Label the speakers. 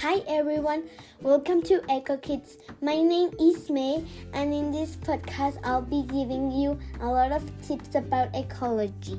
Speaker 1: Hi everyone, welcome to Eco Kids. My name is May, and in this podcast, I'll be giving you a lot of tips about ecology.